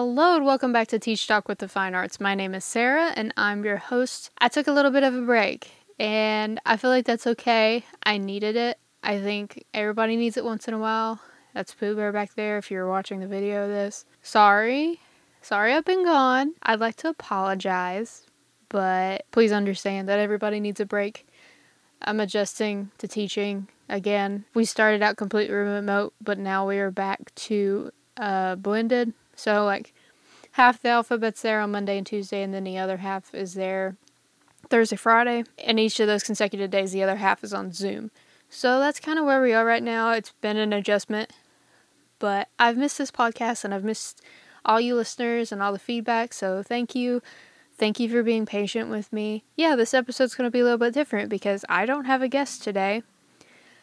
Hello and welcome back to Teach Talk with the Fine Arts. My name is Sarah and I'm your host. I took a little bit of a break and I feel like that's okay. I needed it. I think everybody needs it once in a while. That's Pooh Bear back there if you're watching the video of this. Sorry. Sorry I've been gone. I'd like to apologize, but please understand that everybody needs a break. I'm adjusting to teaching again. We started out completely remote, but now we are back to uh, blended. So, like, half the alphabet's there on Monday and Tuesday, and then the other half is there Thursday, Friday. And each of those consecutive days, the other half is on Zoom. So, that's kind of where we are right now. It's been an adjustment, but I've missed this podcast and I've missed all you listeners and all the feedback. So, thank you. Thank you for being patient with me. Yeah, this episode's going to be a little bit different because I don't have a guest today.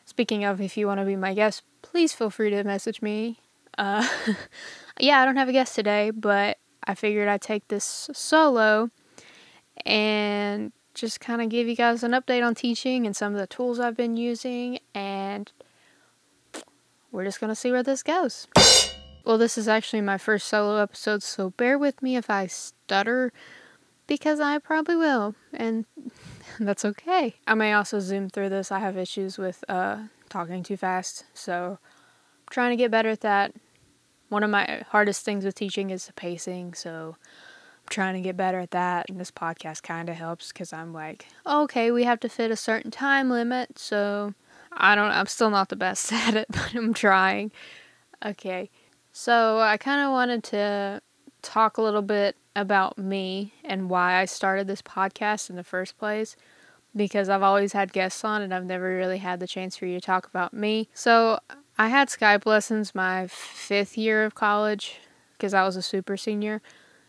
Speaking of, if you want to be my guest, please feel free to message me. Uh, yeah, I don't have a guest today, but I figured I'd take this solo and just kind of give you guys an update on teaching and some of the tools I've been using, and we're just to see where this goes. Well, this is actually my first solo episode, so bear with me if I stutter because I probably will, and that's okay. I may also zoom through this. I have issues with uh, talking too fast, so I'm trying to get better at that. One of my hardest things with teaching is the pacing, so I'm trying to get better at that, and this podcast kind of helps because I'm like, okay, we have to fit a certain time limit, so I don't, I'm still not the best at it, but I'm trying. Okay, so I kind of wanted to talk a little bit about me and why I started this podcast in the first place because I've always had guests on and I've never really had the chance for you to talk about me. So I had Skype lessons my fifth year of college because I was a super senior.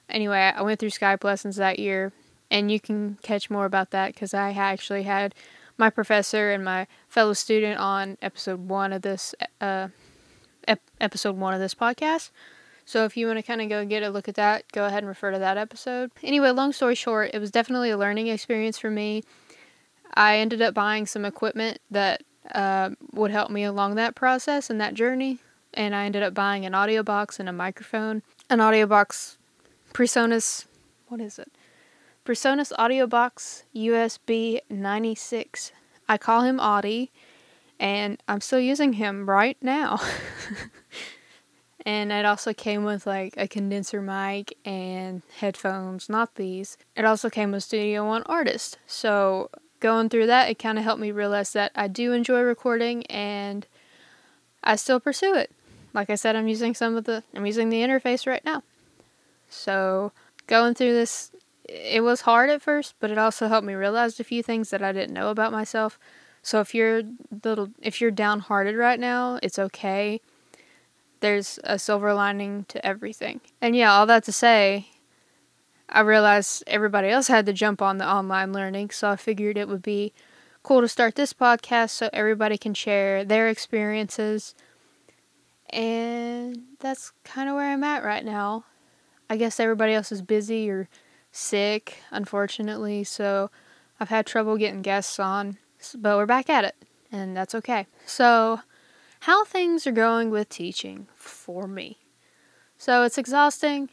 Anyway, I went through Skype lessons that year, and you can catch more about that because I actually had my professor and my fellow student on episode one of this uh, ep- episode one of this podcast. So if you want to kind of go get a look at that, go ahead and refer to that episode. Anyway, long story short, it was definitely a learning experience for me. I ended up buying some equipment that uh, would help me along that process and that journey. And I ended up buying an audio box and a microphone. An audio box, Presonus, what is it? Presonus Audio Box USB 96. I call him Audie, and I'm still using him right now. and it also came with like a condenser mic and headphones, not these. It also came with Studio One Artist. So going through that, it kind of helped me realize that I do enjoy recording and I still pursue it. Like I said, I'm using some of the I'm using the interface right now. So going through this it was hard at first, but it also helped me realize a few things that I didn't know about myself. So if you're little if you're downhearted right now, it's okay there's a silver lining to everything. And yeah, all that to say, I realized everybody else had to jump on the online learning, so I figured it would be cool to start this podcast so everybody can share their experiences. And that's kind of where I'm at right now. I guess everybody else is busy or sick, unfortunately, so I've had trouble getting guests on, but we're back at it, and that's okay. So, how things are going with teaching for me. So it's exhausting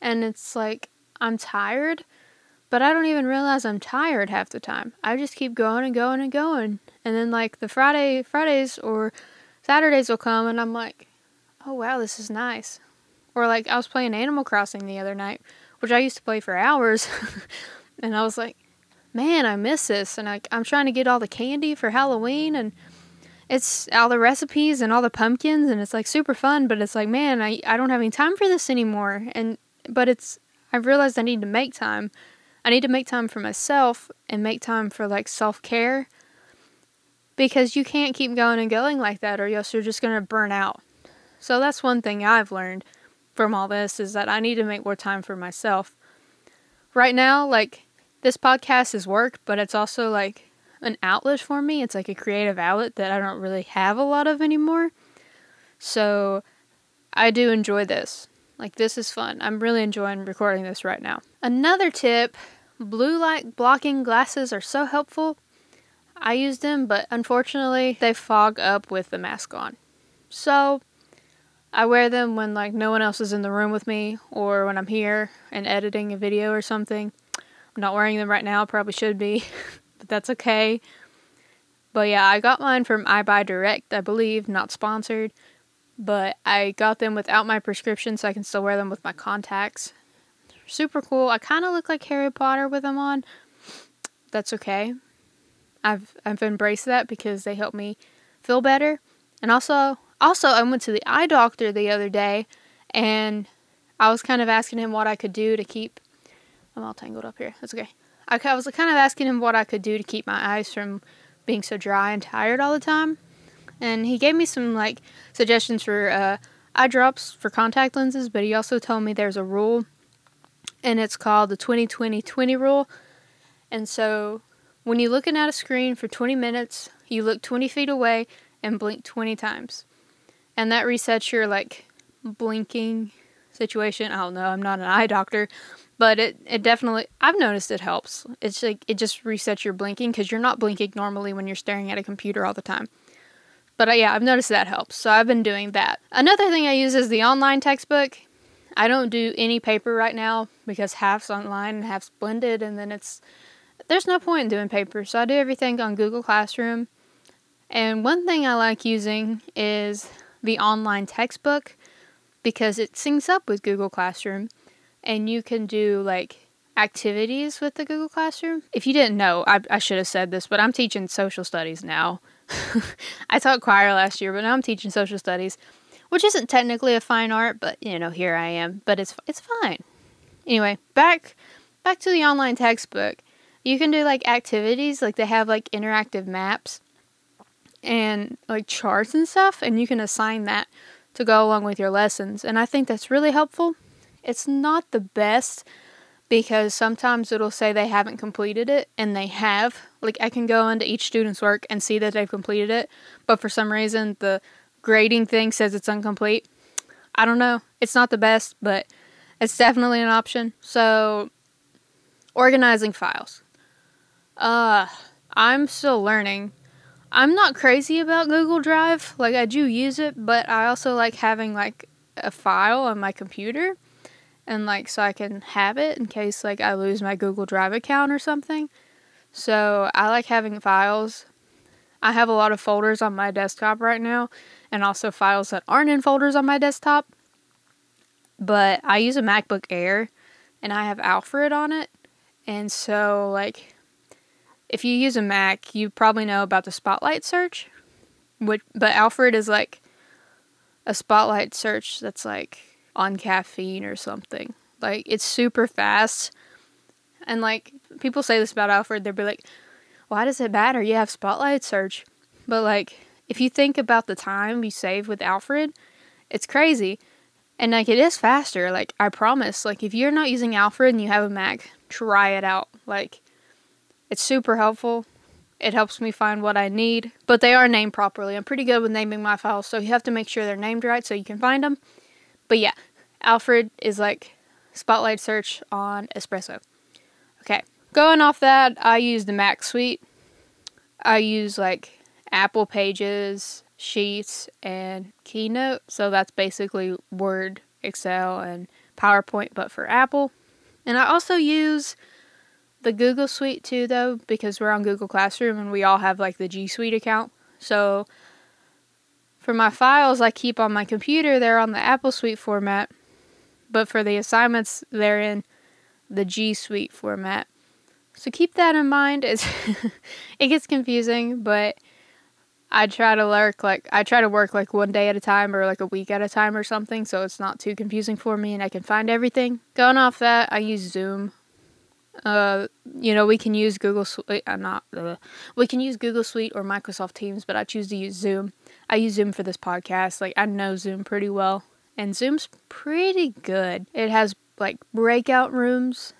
and it's like I'm tired, but I don't even realize I'm tired half the time. I just keep going and going and going. And then like the Friday Fridays or Saturdays will come and I'm like, "Oh wow, this is nice." Or like I was playing Animal Crossing the other night, which I used to play for hours. and I was like, "Man, I miss this." And I I'm trying to get all the candy for Halloween and it's all the recipes and all the pumpkins and it's like super fun but it's like man I, I don't have any time for this anymore and but it's i've realized i need to make time i need to make time for myself and make time for like self-care because you can't keep going and going like that or else you're just going to burn out so that's one thing i've learned from all this is that i need to make more time for myself right now like this podcast is work but it's also like an outlet for me. It's like a creative outlet that I don't really have a lot of anymore. So I do enjoy this. Like, this is fun. I'm really enjoying recording this right now. Another tip blue light blocking glasses are so helpful. I use them, but unfortunately, they fog up with the mask on. So, I wear them when like no one else is in the room with me or when I'm here and editing a video or something. I'm not wearing them right now, probably should be, but that's okay. But yeah, I got mine from EyeBuyDirect, I believe, not sponsored. But I got them without my prescription so I can still wear them with my contacts. Super cool. I kind of look like Harry Potter with them on. That's okay. I've I've embraced that because they help me feel better. And also also, I went to the eye doctor the other day and I was kind of asking him what I could do to keep. I'm all tangled up here. That's okay. I, I was kind of asking him what I could do to keep my eyes from being so dry and tired all the time. And he gave me some like suggestions for uh, eye drops for contact lenses, but he also told me there's a rule and it's called the 20 20 20 rule. And so when you're looking at a screen for 20 minutes, you look 20 feet away and blink 20 times and that resets your like blinking situation. I don't know, I'm not an eye doctor, but it, it definitely I've noticed it helps. It's like it just resets your blinking because you're not blinking normally when you're staring at a computer all the time. But uh, yeah, I've noticed that helps. So I've been doing that. Another thing I use is the online textbook. I don't do any paper right now because half's online and half's blended, and then it's there's no point in doing paper. So I do everything on Google Classroom. And one thing I like using is the online textbook because it syncs up with Google Classroom and you can do like activities with the Google Classroom. If you didn't know, I, I should have said this, but I'm teaching social studies now. I taught choir last year, but now I'm teaching social studies, which isn't technically a fine art, but you know, here I am. But it's it's fine. Anyway, back back to the online textbook. You can do like activities, like they have like interactive maps and like charts and stuff, and you can assign that to go along with your lessons. And I think that's really helpful. It's not the best because sometimes it'll say they haven't completed it and they have. Like I can go into each student's work and see that they've completed it, but for some reason the grading thing says it's incomplete. I don't know. It's not the best, but it's definitely an option. So organizing files. Uh I'm still learning I'm not crazy about Google Drive. Like I do use it, but I also like having like a file on my computer and like so I can have it in case like I lose my Google Drive account or something. So I like having files. I have a lot of folders on my desktop right now and also files that aren't in folders on my desktop. But I use a MacBook Air and I have Alfred on it. And so like if you use a Mac, you probably know about the Spotlight search. Which, but Alfred is like a Spotlight search that's like on caffeine or something. Like it's super fast. And like people say this about Alfred, they'll be like, why does it matter? You have Spotlight search. But like if you think about the time you save with Alfred, it's crazy. And like it is faster, like I promise. Like if you're not using Alfred and you have a Mac, try it out. Like it's super helpful. It helps me find what I need, but they are named properly. I'm pretty good with naming my files, so you have to make sure they're named right so you can find them. But yeah, Alfred is like spotlight search on espresso. Okay, going off that, I use the Mac suite. I use like Apple Pages, Sheets, and Keynote. So that's basically Word, Excel, and PowerPoint, but for Apple. And I also use the Google Suite too, though, because we're on Google Classroom and we all have like the G Suite account. So for my files I keep on my computer, they're on the Apple Suite format, but for the assignments, they're in the G Suite format. So keep that in mind. It's it gets confusing, but I try to like I try to work like one day at a time or like a week at a time or something, so it's not too confusing for me and I can find everything. Going off that, I use Zoom uh, you know, we can use Google Suite. I'm uh, not. Uh, we can use Google Suite or Microsoft Teams, but I choose to use Zoom. I use Zoom for this podcast. Like I know Zoom pretty well, and Zoom's pretty good. It has like breakout rooms,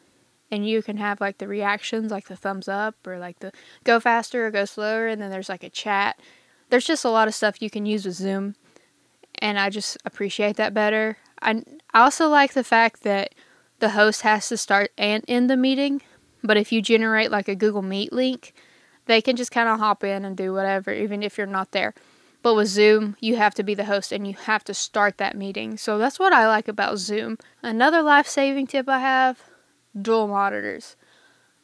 and you can have like the reactions, like the thumbs up or like the go faster or go slower, and then there's like a chat. There's just a lot of stuff you can use with Zoom, and I just appreciate that better. I I also like the fact that the host has to start and end the meeting. But if you generate like a Google Meet link, they can just kind of hop in and do whatever, even if you're not there. But with Zoom, you have to be the host and you have to start that meeting. So that's what I like about Zoom. Another life saving tip I have dual monitors.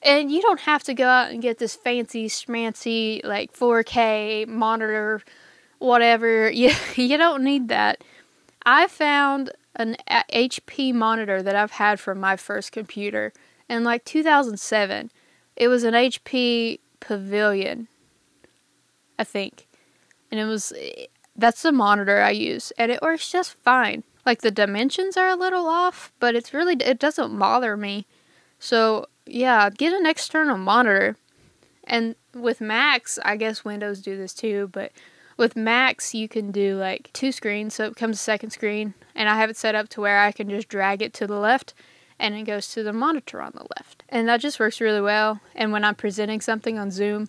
And you don't have to go out and get this fancy, schmancy, like 4K monitor, whatever. You, you don't need that. I found an HP monitor that I've had from my first computer in like 2007. It was an HP Pavilion, I think. And it was, eh, that's the monitor I use. And it works just fine. Like the dimensions are a little off, but it's really, it doesn't bother me. So yeah, get an external monitor. And with Macs, I guess Windows do this too, but with Macs, you can do like two screens, so it becomes a second screen. And I have it set up to where I can just drag it to the left and it goes to the monitor on the left. And that just works really well. And when I'm presenting something on Zoom,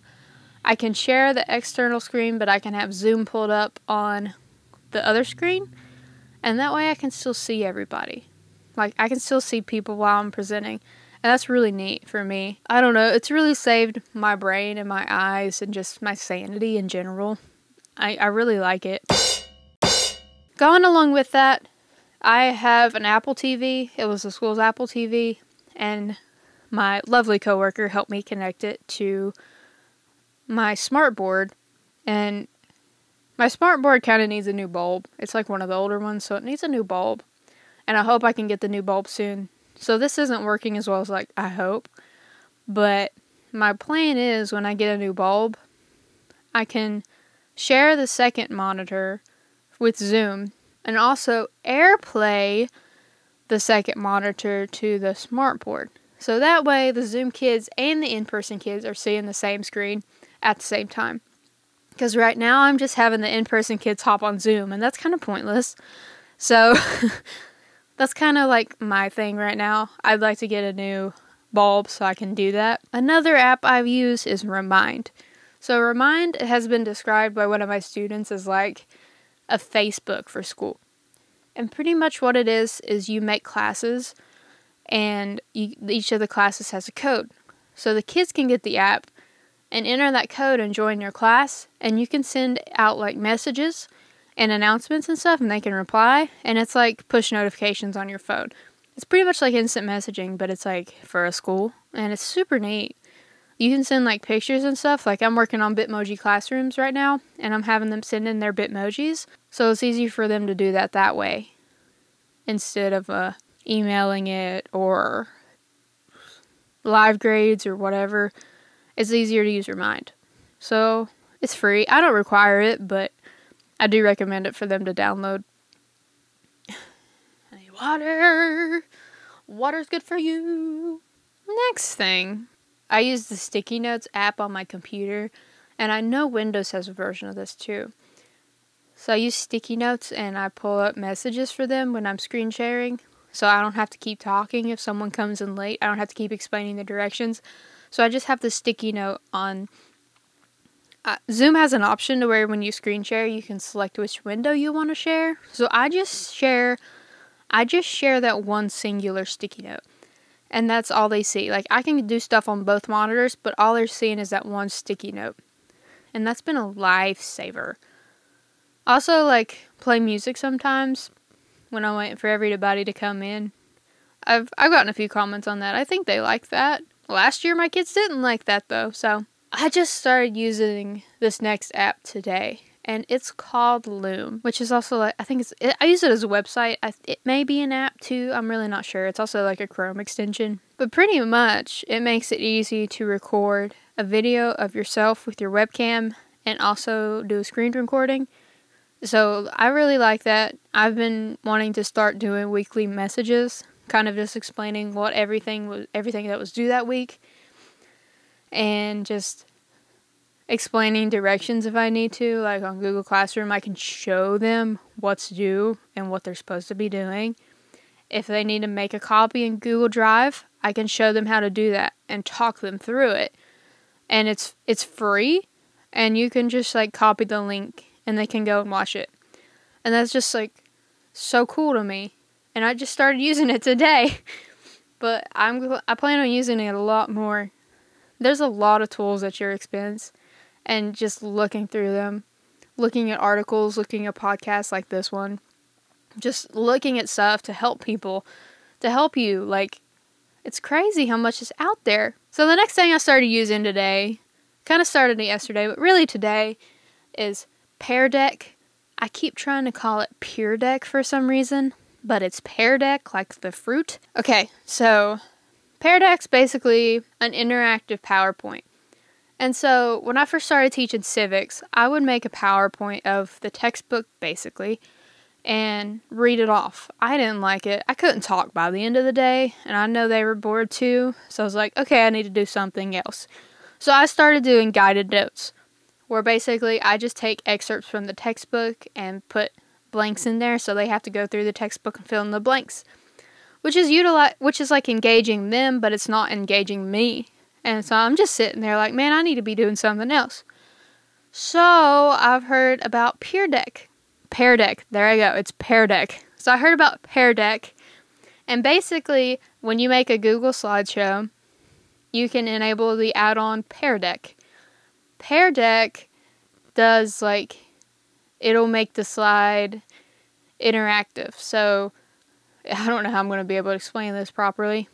I can share the external screen, but I can have Zoom pulled up on the other screen. And that way I can still see everybody. Like, I can still see people while I'm presenting. And that's really neat for me. I don't know, it's really saved my brain and my eyes and just my sanity in general. I, I really like it. Going along with that, I have an Apple TV. It was the school's Apple TV, and my lovely coworker helped me connect it to my smart board. And my smart board kind of needs a new bulb. It's like one of the older ones, so it needs a new bulb. And I hope I can get the new bulb soon so this isn't working as well as like I hope. But my plan is when I get a new bulb, I can share the second monitor with Zoom and also AirPlay the second monitor to the smartboard. So that way the Zoom kids and the in-person kids are seeing the same screen at the same time. Because right now I'm just having the in-person kids hop on Zoom and that's kind of pointless. So that's kind of like my thing right now. I'd like to get a new bulb so I can do that. Another app I've used is Remind. So Remind has been described by one of my students as like a Facebook for school. And pretty much what it is is you make classes and you, each of the classes has a code. So the kids can get the app and enter that code and join your class and you can send out like messages and announcements and stuff, and they can reply. And it's like push notifications on your phone. It's pretty much like instant messaging, but it's like for a school, and it's super neat. You can send like pictures and stuff. Like I'm working on Bitmoji classrooms right now, and I'm having them send in their Bitmojis, so it's easy for them to do that that way instead of uh, emailing it or live grades or whatever. It's easier to use Remind. So it's free. I don't require it, but I do recommend it for them to download. I need water. Water's good for you. Next thing, I use the Sticky Notes app on my computer, and I know Windows has a version of this too. So I use Sticky Notes and I pull up messages for them when I'm screen sharing. So I don't have to keep talking if someone comes in late. I don't have to keep explaining the directions. So I just have the sticky note on uh, Zoom has an option to where when you screen share, you can select which window you want to share. So I just share, I just share that one singular sticky note, and that's all they see. Like I can do stuff on both monitors, but all they're seeing is that one sticky note, and that's been a lifesaver. Also, like play music sometimes when I'm waiting for everybody to come in. I've I've gotten a few comments on that. I think they like that. Last year, my kids didn't like that though, so I just started using this next app today, and it's called Loom, which is also like I think it's it, I use it as a website. I, it may be an app too. I'm really not sure. It's also like a Chrome extension, but pretty much it makes it easy to record a video of yourself with your webcam and also do a screen recording. So I really like that. I've been wanting to start doing weekly messages, kind of just explaining what everything was everything that was due that week and just explaining directions if I need to. Like on Google Classroom, I can show them what's due and what they're supposed to be doing. If they need to make a copy in Google Drive, I can show them how to do that and talk them through it. And it's it's free and you can just like copy the link and they can go and watch it. And that's just like so cool to me. And I just started using it today. but I'm I plan on using it a lot more there's a lot of tools at your expense and just looking through them looking at articles, looking at podcasts like this one, just looking at stuff to help people, to help you. Like, it's crazy how much is out there. So, the next thing I started using today, kind of started it yesterday, but really today, is Pear Deck. I keep trying to call it Pure Deck for some reason, but it's Pear Deck, like the fruit. Okay, so Pear Deck's basically an interactive PowerPoint. And so when I first started teaching civics, I would make a PowerPoint of the textbook basically and read it off. I didn't like it. I couldn't talk by the end of the day, and I know they were bored too. So I was like, okay, I need to do something else. So I started doing guided notes, where basically I just take excerpts from the textbook and put blanks in there so they have to go through the textbook and fill in the blanks. Which is utilize which is like engaging them, but it's not engaging me. And so I'm just sitting there like, man, I need to be doing something else. So I've heard about Peer Deck. Pear Deck. There I go. It's Pear Deck. So I heard about Pear Deck. And basically, when you make a Google slideshow, you can enable the add on Pear Deck. Pear Deck does like, it'll make the slide interactive. So I don't know how I'm going to be able to explain this properly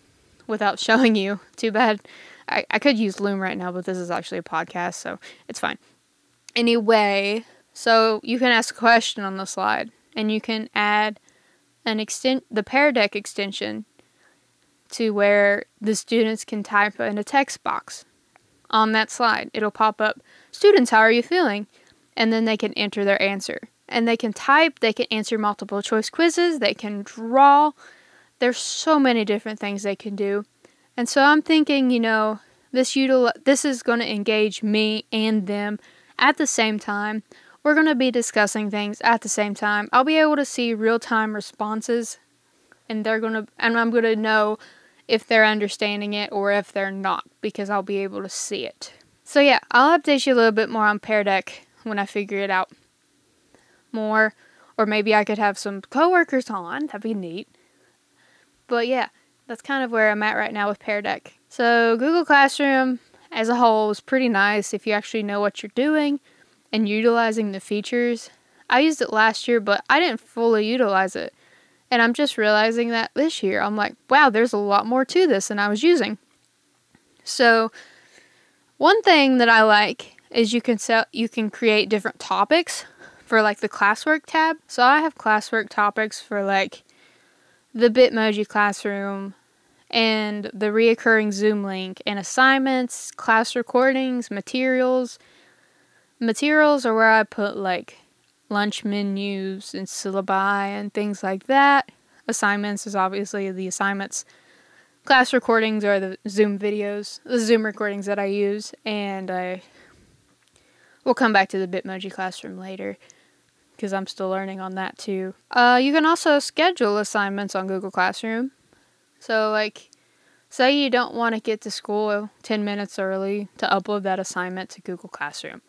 without showing you. Too bad. I, I could use Loom right now, but this is actually a podcast, so it's fine. Anyway, so you can ask a question on the slide, and you can add an extent the Pear Deck extension to where the students can type in a text box on that slide. It'll pop up, "Students, how are you feeling?" and then they can enter their answer. And they can type, they can answer multiple choice quizzes, they can draw. There's so many different things they can do. And so I'm thinking, you know, this util- this is going to engage me and them at the same time. We're going to be discussing things at the same time. I'll be able to see real-time responses and they're going to and I'm going to know if they're understanding it or if they're not because I'll be able to see it. So yeah, I'll update you a little bit more on Pear Deck when I figure it out more or maybe I could have some coworkers on. That'd be neat. But yeah, that's kind of where I'm at right now with Pear Deck. So, Google Classroom as a whole is pretty nice if you actually know what you're doing and utilizing the features. I used it last year, but I didn't fully utilize it. And I'm just realizing that this year. I'm like, wow, there's a lot more to this than I was using. So, one thing that I like is you can set you can create different topics for like the classwork tab. So I have classwork topics for like the Bitmoji classroom, and the reoccurring Zoom link and assignments, class recordings, materials. Materials are where I put like lunch menus and syllabi and things like that. Assignments is obviously the assignments. Class recordings are the Zoom videos, the Zoom recordings that I use, and I will come back to the Bitmoji classroom later because I'm still learning on that too. Uh, you can also schedule assignments on Google Classroom. So, like, say you don't want to get to school 10 minutes early to upload that assignment to Google Classroom.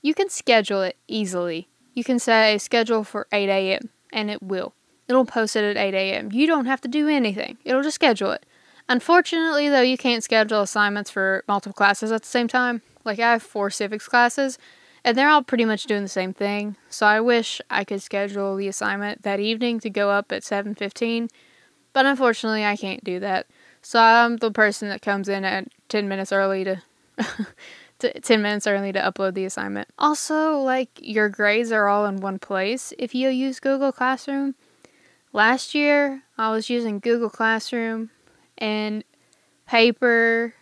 You can schedule it easily. You can say schedule for 8 a.m. and it will. It'll post it at 8 a.m. You don't have to do anything, it'll just schedule it. Unfortunately, though, you can't schedule assignments for multiple classes at the same time. Like, I have four civics classes, and they're all pretty much doing the same thing. So I wish I could schedule the assignment that evening to go up at 7:15 but unfortunately, I can't do that. So I'm the person that comes in at 10 minutes early to, to 10 minutes early to upload the assignment. Also, like your grades are all in one place if you use Google Classroom. Last year, I was using Google Classroom and Paper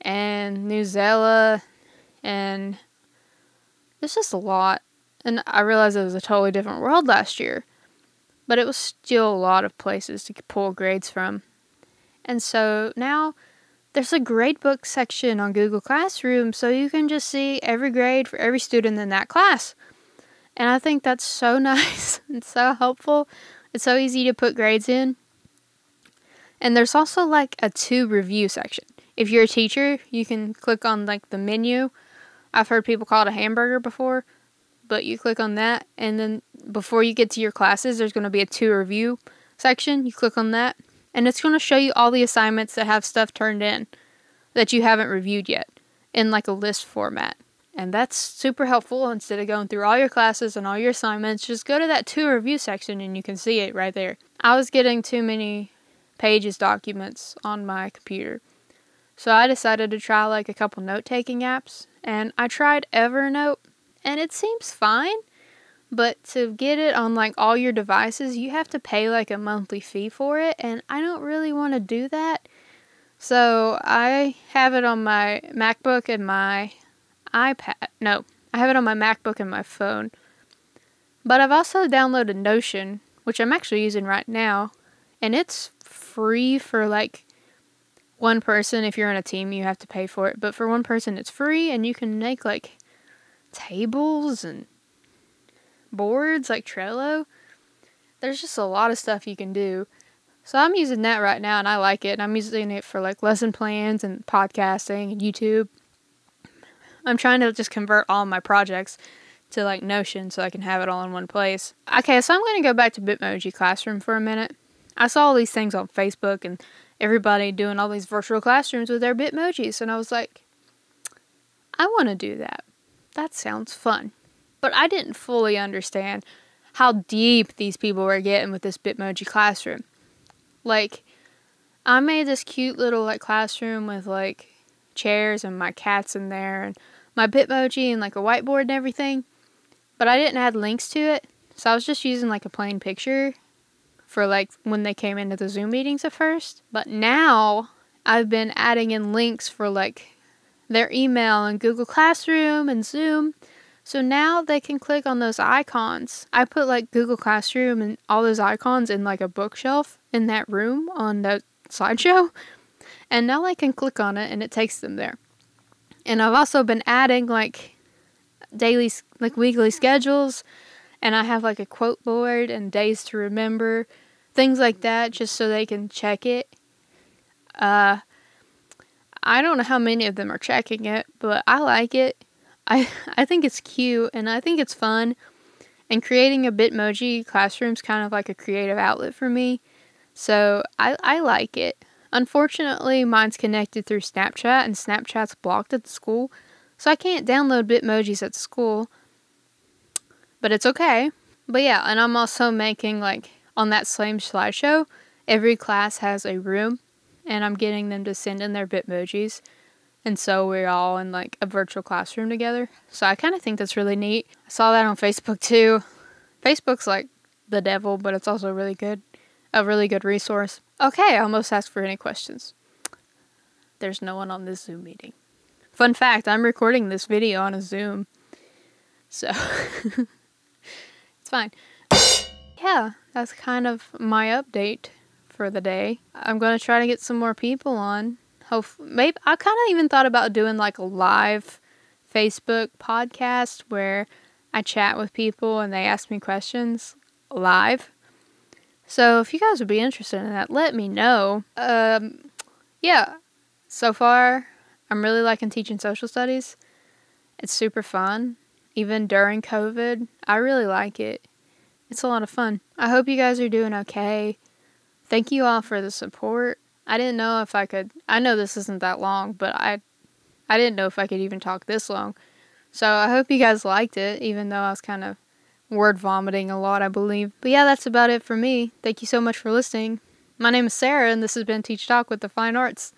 and Newsela and it's just a lot. And I realized it was a totally different world last year but it was still a lot of places to pull grades from. And so now there's a gradebook section on Google Classroom so you can just see every grade for every student in that class. And I think that's so nice and so helpful. It's so easy to put grades in. And there's also like a to review section. If you're a teacher, you can click on like the menu. I've heard people call it a hamburger before, but you click on that and then before you get to your classes there's going to be a to review section you click on that and it's going to show you all the assignments that have stuff turned in that you haven't reviewed yet in like a list format And that's super helpful. Instead of going through all your classes and all your assignments, just go to that to review section and you can see it right there. I was getting too many pages documents on my computer. So I decided to try like a couple note taking apps and I tried Evernote and it seems fine, but to get it on like all your devices, you have to pay like a monthly fee for it and I don't really want to do that. So I have it on my MacBook and my iPad. No, I have it on my MacBook and my phone. But I've also downloaded Notion, which I'm actually using right now, and it's free for like one person. If you're on a team, you have to pay for it, but for one person, it's free, and you can make like tables and boards like Trello. There's just a lot of stuff you can do. So I'm using that right now and I like it. And I'm using it for like lesson plans and podcasting and YouTube. I'm trying to just convert all my projects to like Notion so I can have it all in one place. Okay, so I'm going to go back to Bitmoji Classroom for a minute. I saw all these things on Facebook and everybody doing all these virtual classrooms with their Bitmojis, and I was like, I want to do that. That sounds fun. But I didn't fully understand how deep these people were getting with this Bitmoji Classroom. Like, I made this cute little like classroom with like chairs and my cats in there and my Bitmoji and like a whiteboard and everything. But I didn't add links to it. So I was just using like a plain picture for like when they came into the Zoom meetings at first. But now I've been adding in links for like their email and Google Classroom and Zoom. So now they can click on those icons. I put like Google Classroom and all those icons in like a bookshelf in that room on the slideshow. And now they can click on it and it takes them there. And I've also been adding like daily, like weekly schedules. And I have like a quote board and days to remember, things like that, just so they can check it. Uh, I don't know how many of them are checking it, but I like it. I I think it's cute and I think it's fun. And creating a Bitmoji classroom is kind of like a creative outlet for me. So I, I like it. Unfortunately, mine's connected through Snapchat, and Snapchat's blocked at the school, so I can't download Bitmojis at school. But it's okay. But yeah, and I'm also making like on that same slideshow, every class has a room, and I'm getting them to send in their Bitmojis. And so we're all in like a virtual classroom together. So I kind of think that's really neat. I saw that on Facebook too. Facebook's like the devil, but it's also really good a really good resource. Okay, I almost asked for any questions. There's no one on this Zoom meeting. Fun fact I'm recording this video on a Zoom. So, it's fine. Yeah, that's kind of my update for the day. I'm going to try to get some more people on. Hope maybe I kind of even thought about doing like a live Facebook podcast where I chat with people and they ask me questions live. So if you guys would be interested in that, let me know. Um, yeah, so far I'm really liking teaching social studies. It's super fun. Even during COVID, I really like it. It's a lot of fun. I hope you guys are doing okay. Thank you all for the support. I didn't know if I could. I know this isn't that long, but I I didn't know if I could even talk this long. So I hope you guys liked it, even though I was kind of word vomiting a lot, I believe. But yeah, that's about it for me. Thank you so much for listening. My name is Sarah, and this has been Teach Talk with the Fine Arts.